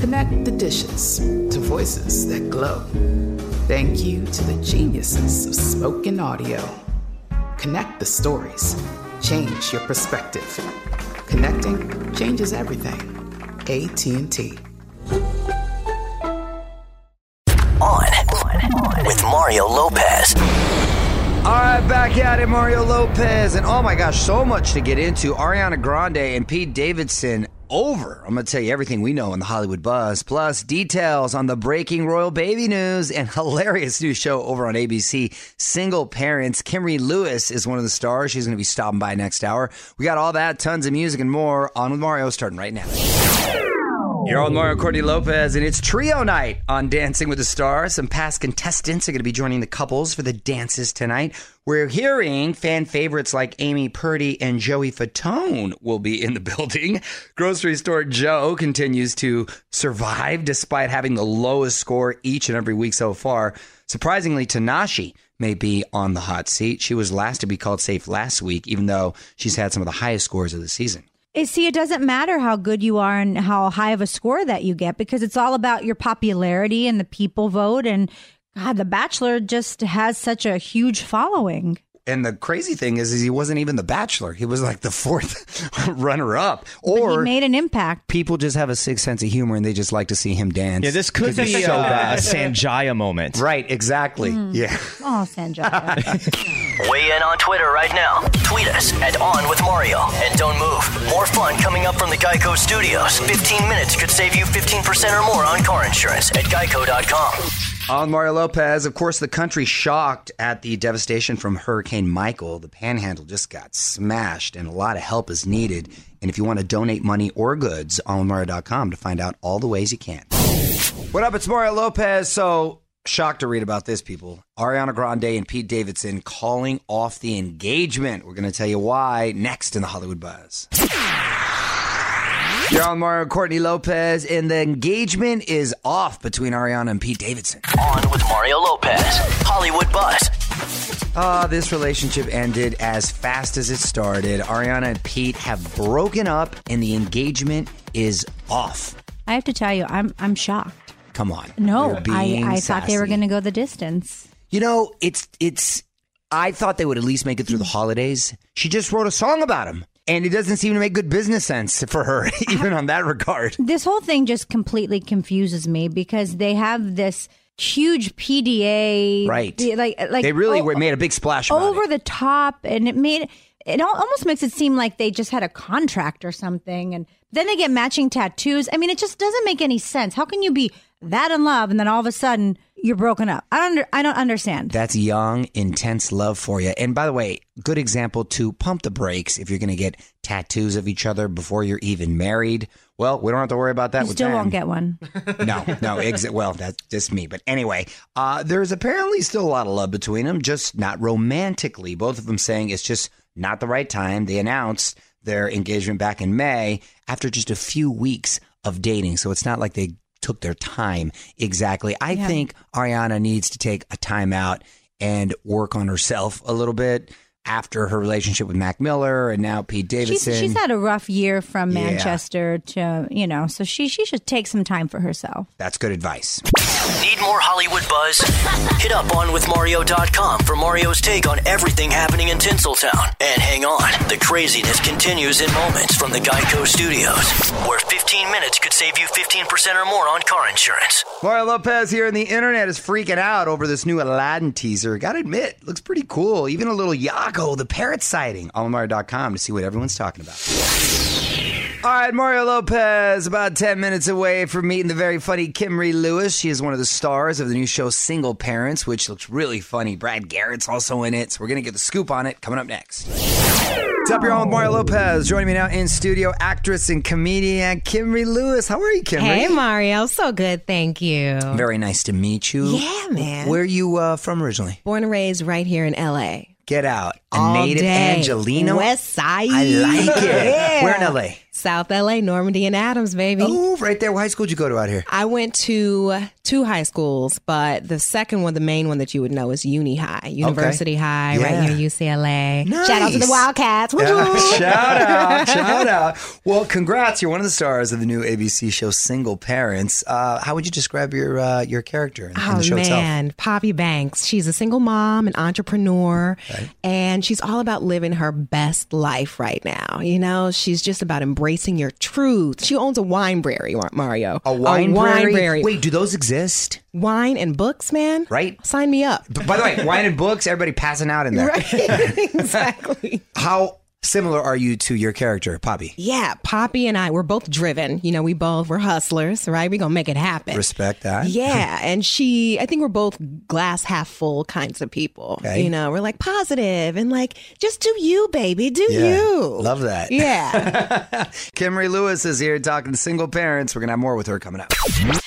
Connect the dishes to voices that glow. Thank you to the geniuses of spoken audio. Connect the stories. Change your perspective. Connecting changes everything. AT&T. On with Mario Lopez. All right, back at it, Mario Lopez. And oh my gosh, so much to get into. Ariana Grande and Pete Davidson over. I'm going to tell you everything we know in the Hollywood buzz, plus details on the breaking royal baby news and hilarious new show over on ABC, Single Parents. Kimberly Lewis is one of the stars. She's going to be stopping by next hour. We got all that, tons of music and more on with Mario starting right now. You're on Mario Courtney Lopez, and it's trio night on Dancing with the Stars. Some past contestants are going to be joining the couples for the dances tonight. We're hearing fan favorites like Amy Purdy and Joey Fatone will be in the building. Grocery Store Joe continues to survive despite having the lowest score each and every week so far. Surprisingly, Tinashe may be on the hot seat. She was last to be called safe last week, even though she's had some of the highest scores of the season. See, it doesn't matter how good you are and how high of a score that you get because it's all about your popularity and the people vote. And God, The Bachelor just has such a huge following. And the crazy thing is, is he wasn't even the bachelor. He was like the fourth runner up. But he Or made an impact. people just have a sick sense of humor and they just like to see him dance. Yeah, this could Because be so uh, a. Sanjaya moment. Right, exactly. Yeah. Oh, Sanjay. Weigh in on Twitter right now. Tweet us at On With Mario. And don't move. More fun coming up from the Geico Studios. 15 minutes could save you 15% or more on car insurance at geico.com. On Mario Lopez, of course, the country shocked at the devastation from Hurricane Michael. The panhandle just got smashed, and a lot of help is needed. And if you want to donate money or goods, onmario.com to find out all the ways you can. What up? It's Mario Lopez. So shocked to read about this, people. Ariana Grande and Pete Davidson calling off the engagement. We're going to tell you why next in the Hollywood Buzz. You're on Mario Courtney Lopez, and the engagement is off between Ariana and Pete Davidson. On with Mario Lopez. Hollywood Buzz. Ah, this relationship ended as fast as it started. Ariana and Pete have broken up, and the engagement is off. I have to tell you, I'm I'm shocked. Come on. No, I, I thought they were going to go the distance. You know, it's it's. I thought they would at least make it through the holidays. She just wrote a song about him, and it doesn't seem to make good business sense for her, even on that regard. This whole thing just completely confuses me because they have this huge PDA. Right. Like like they really o- were made a big splash about over it. the top and it made it almost makes it seem like they just had a contract or something and then they get matching tattoos i mean it just doesn't make any sense how can you be that in love and then all of a sudden you're broken up i don't under, i don't understand That's young, intense love for you. And by the way, good example to pump the brakes if you're going to get tattoos of each other before you're even married. Well, we don't have to worry about that you still them. won't get one no, no, exa- well, that's just me. But anyway, uh, there's apparently still a lot of love between them, just not romantically. Both of them saying it's just not the right time. They announced their engagement back in May after just a few weeks of dating. So it's not like they took their time exactly. I think Ariana needs to take a time out and work on herself a little bit after her relationship with Mac Miller and now Pete she's, Davidson. she's had a rough year from Yeah. manchester to you know so she she should take some time for herself That's good advice. Need more Hollywood buzz? Hit up onwithmario.com for Mario's take on everything happening in Tinseltown. And hang on, the craziness continues in moments from the Geico Studios, where 15 minutes could save you 15% or more on car insurance. Mario Lopez here, and the internet is freaking out over this new Aladdin teaser. Gotta admit, looks pretty cool. Even a little Iago, the parrot sighting. AllMario.com to see what everyone's talking about. All right, Mario Lopez, about 10 minutes away from meeting the very funny Kimrie Lewis. She is one of the stars of the new show Single Parents, which looks really funny. Brad Garrett's also in it, so we're going to get the scoop on it coming up next. What's up, with Mario Lopez. Joining me now in studio, actress and comedian Kimrie Lewis. How are you, Kimrie? Hey, Mario. So good. Thank you. Very nice to meet you. Yeah, man. Where are you uh, from originally? Born and raised right here in LA. Get out. A All native day. Angelino. West Side. I like it. Yeah. Where in LA? South LA, Normandie and Adams, baby. Oh, right there. What high school did you go to out here? I went to two high schools, but the second one, the main one that you would know is Uni High, University High, Yeah. right here, UCLA. Shout out to the Wildcats. Yeah, shout out, shout out. Well, congrats. You're one of the stars of the new ABC show Single Parents. Uh, how would you describe your uh, your character in, in Oh the show itself? man, Poppy Banks. She's a single mom, an entrepreneur, and she's all about living her best life right now. You know, she's just about embracing your truth. She owns a wine brewery, Mario. A wine, wine brewery? brewery. Wait, do those exist? wine and books, man. Right. Sign me up. By the way, wine and books, everybody passing out in there. exactly. How similar are you to your character, Poppy? Yeah, Poppy and I, we're both driven. You know, we both we're hustlers, right? We're gonna make it happen. Respect that. Yeah, and she, I think we're both glass half full kinds of people. Okay. You know, we're like positive and like, just do you, baby, do Yeah. you. Love that. Yeah. Kimrie Lewis is here talking to single parents. We're going to have more with her coming up.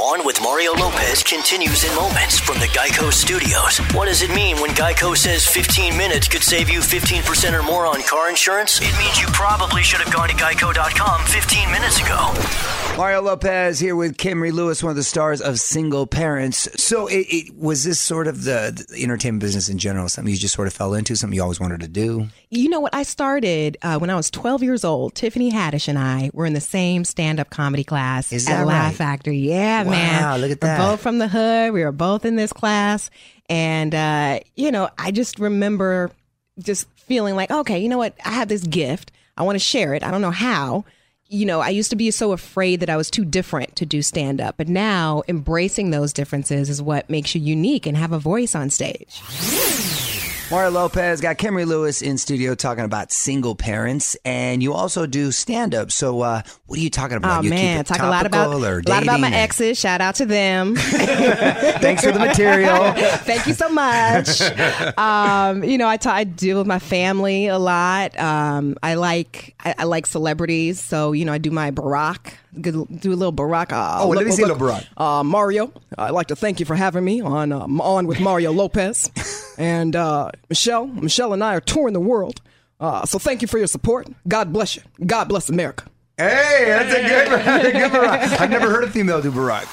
On with Mario Lopez continues in moments from the Geico Studios. What does it mean when Geico says 15 minutes could save you 15% or more on car insurance? It means you probably should have gone to geico.com 15 minutes ago. Mario Lopez here with Kimrie Lewis, one of the stars of Single Parents. So, it, it was this sort of the, the entertainment business in general something you just sort of fell into, something you always wanted to do? you know what? I started uh, when I was 12 years old. Tiffany Haddish and I were in the same stand up comedy class Is at that Laugh right? Factory. Yeah, Wow, man. look at that. We're both from the hood. We were both in this class. And, uh, you know, I just remember just feeling like, okay, you know what? I have this gift. I want to share it. I don't know how. You know, I used to be so afraid that I was too different to do stand up, but now embracing those differences is what makes you unique and have a voice on stage. Mario Lopez got Kimrie Lewis in studio talking about single parents, and you also do stand up. So, uh, what are you talking about? Oh you man, talk a lot about a lot about my or- exes. Shout out to them. Thanks for the material. Thank you so much. Um, you know, I ta- I deal with my family a lot. Um, I like I, I like celebrities, so you know, I do my Barack. Do do a little Barack. Uh, Oh, let me see a little Barack. Uh, Mario, I'd like to thank you for having me on uh, on with Mario Lopez, and uh, Michelle. Michelle and I are touring the world. Uh, so thank you for your support. God bless you. God bless America. Hey, that's a good, that's a good Barack. I've never heard a female do Barack.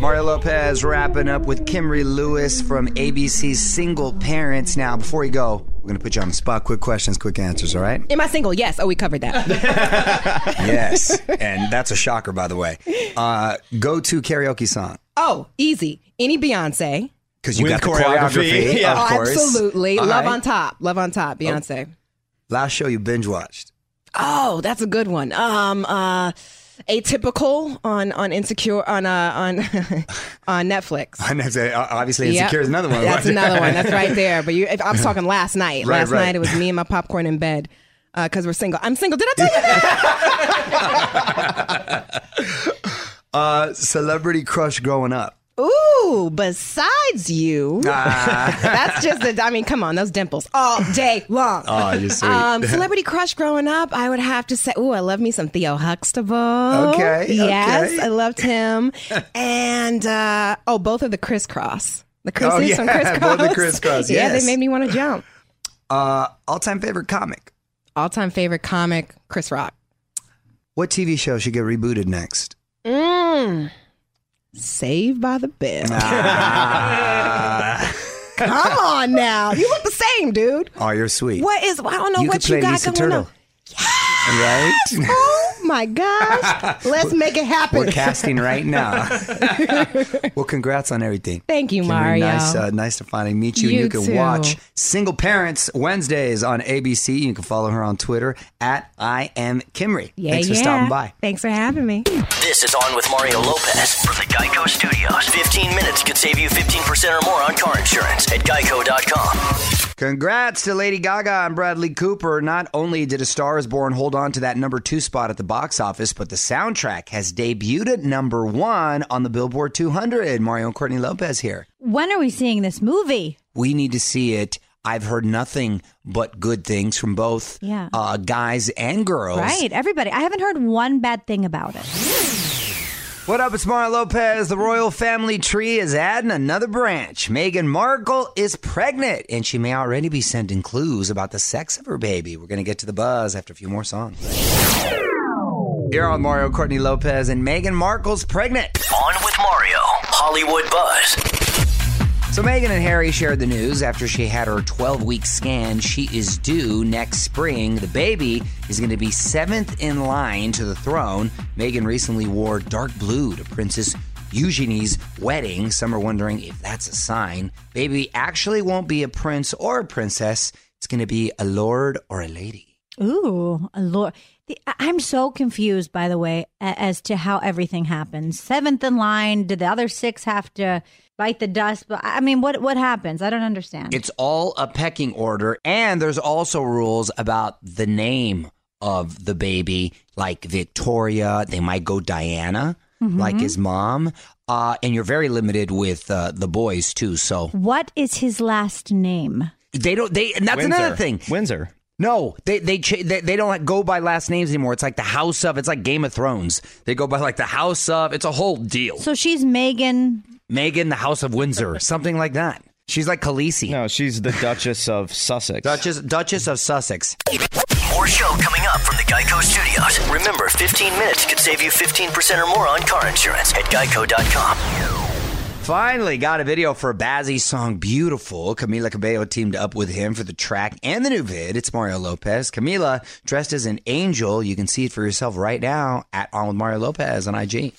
Mario Lopez wrapping up with Kimrie Lewis from ABC's Single Parents. Now, before you go, we're going to put you on the spot. Quick questions, quick answers, all right? Am I single? Yes. Oh, we covered that. yes. And that's a shocker, by the way. Uh, go to karaoke song. oh, easy. Any Beyonce. Because you With got the choreography, choreography, yeah. of Oh, course. absolutely. All Love right. on top. Love on top. Beyonce. Last show you binge watched. Oh, that's a good one. Um, uh, Atypical on on Insecure on uh, on on Netflix. Obviously, Yep. Insecure is another one. That's another one. That's right there. But you, if, I'm talking last night. Right, last right. night it was me and my popcorn in bed because we're single. I'm single. Did I tell you that? uh, celebrity crush growing up. Ooh, besides you, that's just. A, I mean, come on, those dimples all day long. Oh, you're sweet. Um, celebrity crush growing up, I would have to say, ooh, I love me some Theo Huxtable. Okay, Yes, okay. I loved him. and uh, oh, both of the Kris Kross. The Chris's Oh, yeah, from Kris Kross. both the Kris Kross, yeah, they made me want to jump. Uh, all-time favorite comic. All time favorite comic, Chris Rock. What TV show should get rebooted next? Mm. Saved by the Bell. Ah. Come on now. You look the same, dude. Oh, you're sweet. What is, I don't know you what could play you got Lisa going Turtle. on. Right? Oh my gosh. Let's make it happen. We're casting right now. well, congrats on everything. Thank you, Kimberly, Mario. Nice, uh, nice to finally meet you. You you can too. watch Single Parents Wednesdays on ABC. You can follow her on Twitter at I am Kimrie. Yeah, Thanks for yeah. stopping by. Thanks for having me. This is On with Mario Lopez from the Geico Studios. 15 minutes could save you 15% or more on car insurance at geico.com. Congrats to Lady Gaga and Bradley Cooper. Not only did A Star is Born hold on to that number two spot at the box office, but the soundtrack has debuted at number one on the Billboard 200. Mario and Courtney Lopez here. When are we seeing this movie? We need to see it. I've heard nothing but good things from both Yeah. uh, guys and girls. Right, everybody. I haven't heard one bad thing about it. What up, it's Mario Lopez. The royal family tree is adding another branch. Meghan Markle is pregnant, and she may already be sending clues about the sex of her baby. We're going to get to the buzz after a few more songs. You're on Mario Courtney Lopez, and Meghan Markle's pregnant. On with Mario, Hollywood Buzz. So Meghan and Harry shared the news after she had her 12 week scan. She is due next spring. The baby is going to be seventh in line to the throne. Meghan recently wore dark blue to Princess Eugenie's wedding. Some are wondering if that's a sign. Baby actually won't be a prince or a princess. It's going to be a lord or a lady. Ooh, a lord. I'm so confused, by the way, as to how everything happens. Seventh in line. Did the other six have to bite the dust? But I I mean, what what happens? I don't understand. It's all a pecking order, and there's also rules about the name of the baby, like Victoria. They might go Diana, like his mom, uh, and you're very limited with uh, the boys too. So what is his last name? they don't. They and that's Windsor. another thing. Windsor. No, they they, cha- they they don't go by last names anymore. It's like the House of. It's like Game of Thrones. They go by like the House of. It's a whole deal. So she's Meghan. Meghan, the House of Windsor, something like that. She's like Khaleesi, No, she's the Duchess of Sussex. Duchess Duchess of Sussex. More show coming up from the Geico Studios. Remember, 15 minutes could save you 15% or more on car insurance at geico.com. Finally got a video for Bazzi's song Beautiful. Camila Cabello teamed up with him for the track and the new vid. It's Mario Lopez. Camila dressed as an angel. You can see it for yourself right now at On with Mario Lopez on IG.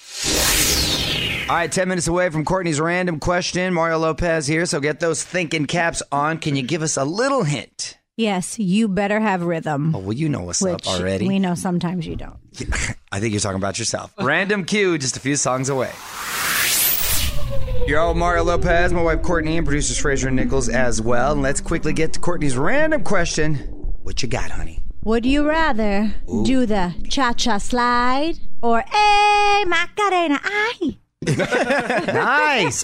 All right, 10 minutes away from Courtney's random question. Mario Lopez here, so get those thinking caps on. Can you give us a little hint? Yes, you better have rhythm. Oh, well, you know what's up already. we know sometimes you don't. I think you're talking about yourself. Random cue, just a few songs away. Yo, Mario Lopez, my wife Courtney, and producers Fraser and Nichols as well. And let's quickly get to Courtney's random question. What you got, honey? Would you rather do the cha cha slide or a Macarena? Ay. Nice.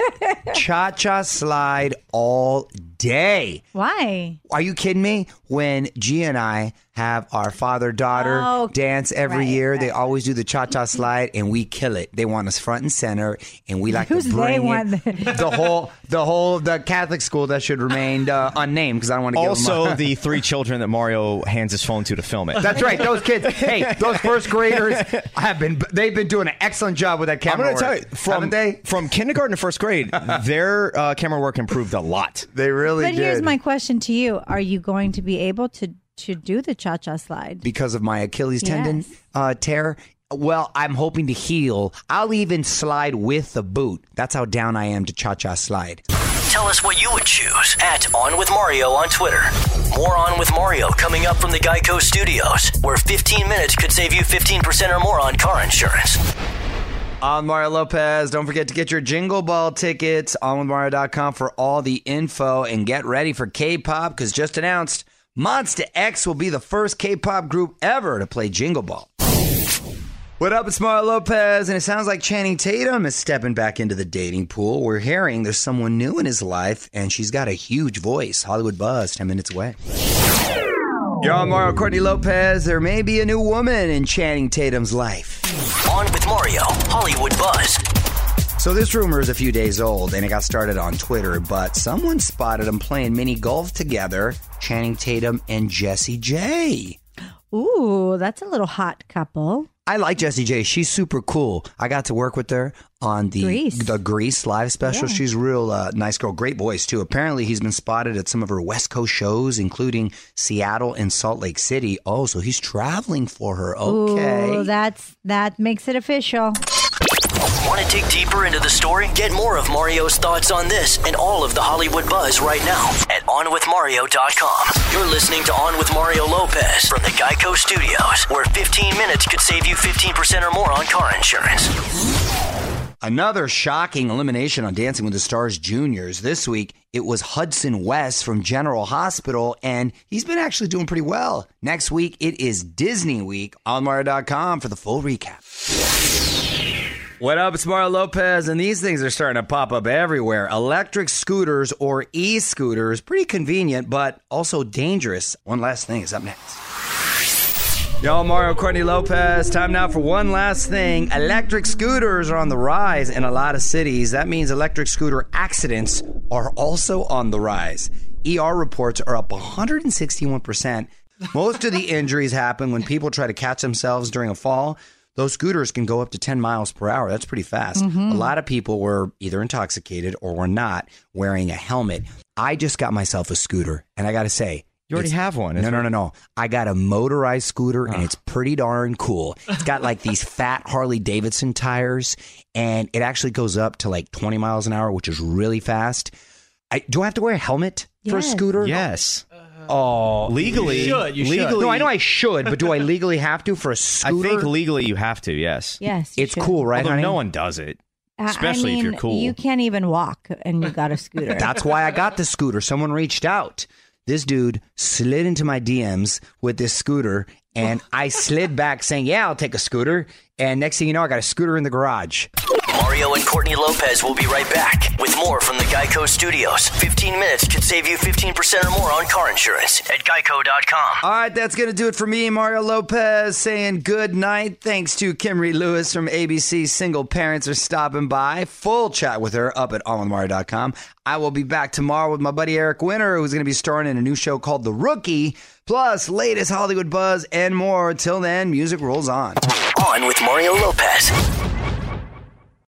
Cha cha slide all day. Why? Are you kidding me? When G and I have our father daughter Oh, dance every right, year, right. they always do the cha cha slide, and we kill it. They want us front and center, and we like Who's to they bring want- it. the whole, the whole, the Catholic school that should remain uh, unnamed because I don't want to give them Also, a- the three children that Mario hands his phone to to film it. That's right. Those kids. Hey, those first graders have been. They've been doing an excellent job with that camera. I'm going to tell you, from, Haven't they? from kindergarten to first grade, their uh, camera work improved a lot. They really But did. here's my question to you: Are you going to be able to to do the cha cha slide? because of my Achilles tendon Yes. uh, tear. Well, I'm hoping to heal. I'll even slide with the boot. That's how down I am to cha cha slide. Tell us what you would choose at On With Mario on Twitter. More On With Mario coming up from the Geico Studios, where 15 minutes could save you 15% or more on car insurance. I'm Mario Lopez. Don't forget to get your Jingle Ball tickets on with Mario.com for all the info and get ready for K pop because just announced Monsta X will be the first K pop group ever to play Jingle Ball. What up, it's Mario Lopez, and it sounds like Channing Tatum is stepping back into the dating pool. We're hearing there's someone new in his life, and she's got a huge voice. Hollywood Buzz, 10 minutes away. You're on Mario Courtney Lopez. There may be a new woman in Channing Tatum's life. On with Mario, Hollywood Buzz. So this rumor is a few days old and it got started on Twitter, but someone spotted them playing mini golf together, Channing Tatum and Jessie J. Ooh, that's a little hot couple. I like Jessie J. She's super cool. I got to work with her on the Grease. the Grease live special. Yeah. She's real uh, nice girl, great voice too. Apparently, he's been spotted at some of her West Coast shows, including Seattle and Salt Lake City. Oh, so he's traveling for her. Okay. Ooh, that's that makes it official. Want to dig deeper into the story? Get more of Mario's thoughts on this and all of the Hollywood Buzz right now at OnWithMario.com. You're listening to On with Mario Lopez from the Geico Studios, where 15 minutes could save you 15% or more on car insurance. Another shocking elimination on Dancing with the Stars Juniors. This week, it was Hudson West from General Hospital, and he's been actually doing pretty well. Next week, it is Disney Week on Mario.com for the full recap. What up? It's Mario Lopez, and these things are starting to pop up everywhere. Electric scooters or e scooters, pretty convenient, but also dangerous. One last thing is up next. Yo, Mario Courtney Lopez. Time now for one last thing. Electric scooters are on the rise in a lot of cities. That means electric scooter accidents are also on the rise. ER reports are up 161%. Most of the injuries happen when people try to catch themselves during a fall. Those scooters can go up to 10 miles per hour. That's pretty fast. Mm-hmm. A lot of people were either intoxicated or were not wearing a helmet. I just got myself a scooter, and I got to say, You already it's- have one. No, no, no, no. I got a motorized scooter, and it's pretty darn cool. It's got like these fat Harley Davidson tires, and it actually goes up to like 20 miles an hour, which is really fast. I, do I have to wear a helmet for a scooter? Yes. Oh, Legally. You should, you should. no, I know I should, but do I legally have to for a I scooter? I think legally you have to, yes. Yes, you it's should. cool, right, Although honey? no one does it. I- I especially if you're cool. You can't even walk, and you got a scooter. That's why I got the scooter. Someone reached out. This dude slid into my DMs with this scooter, and I slid back saying, "Yeah, I'll take a scooter." And next thing you know, I got a scooter in the garage. Mario and Courtney Lopez will be right back with more from the Geico Studios. 15 minutes could save you 15% or more on car insurance at geico.com. All right, that's going to do it for me, Mario Lopez, saying good night. Thanks to Kimrie Lewis from ABC Single Parents are stopping by. Full chat with her up at allonmario.com. I will be back tomorrow with my buddy Eric Winter, who's going to be starring in a new show called The Rookie, plus latest Hollywood buzz and more. Till then, music rolls on. On with Mario Lopez.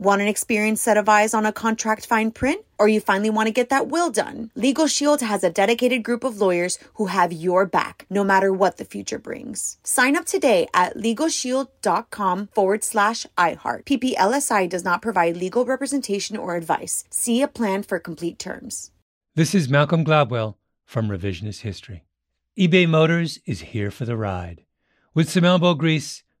Want an experienced set of eyes on a contract fine print? Or you finally want to get that will done? Legal Shield has a dedicated group of lawyers who have your back, no matter what the future brings. Sign up today at LegalShield.com forward slash iHeart. PPLSI does not provide legal representation or advice. See a plan for complete terms. This is Malcolm Gladwell from Revisionist History. eBay Motors is here for the ride. With some elbow grease,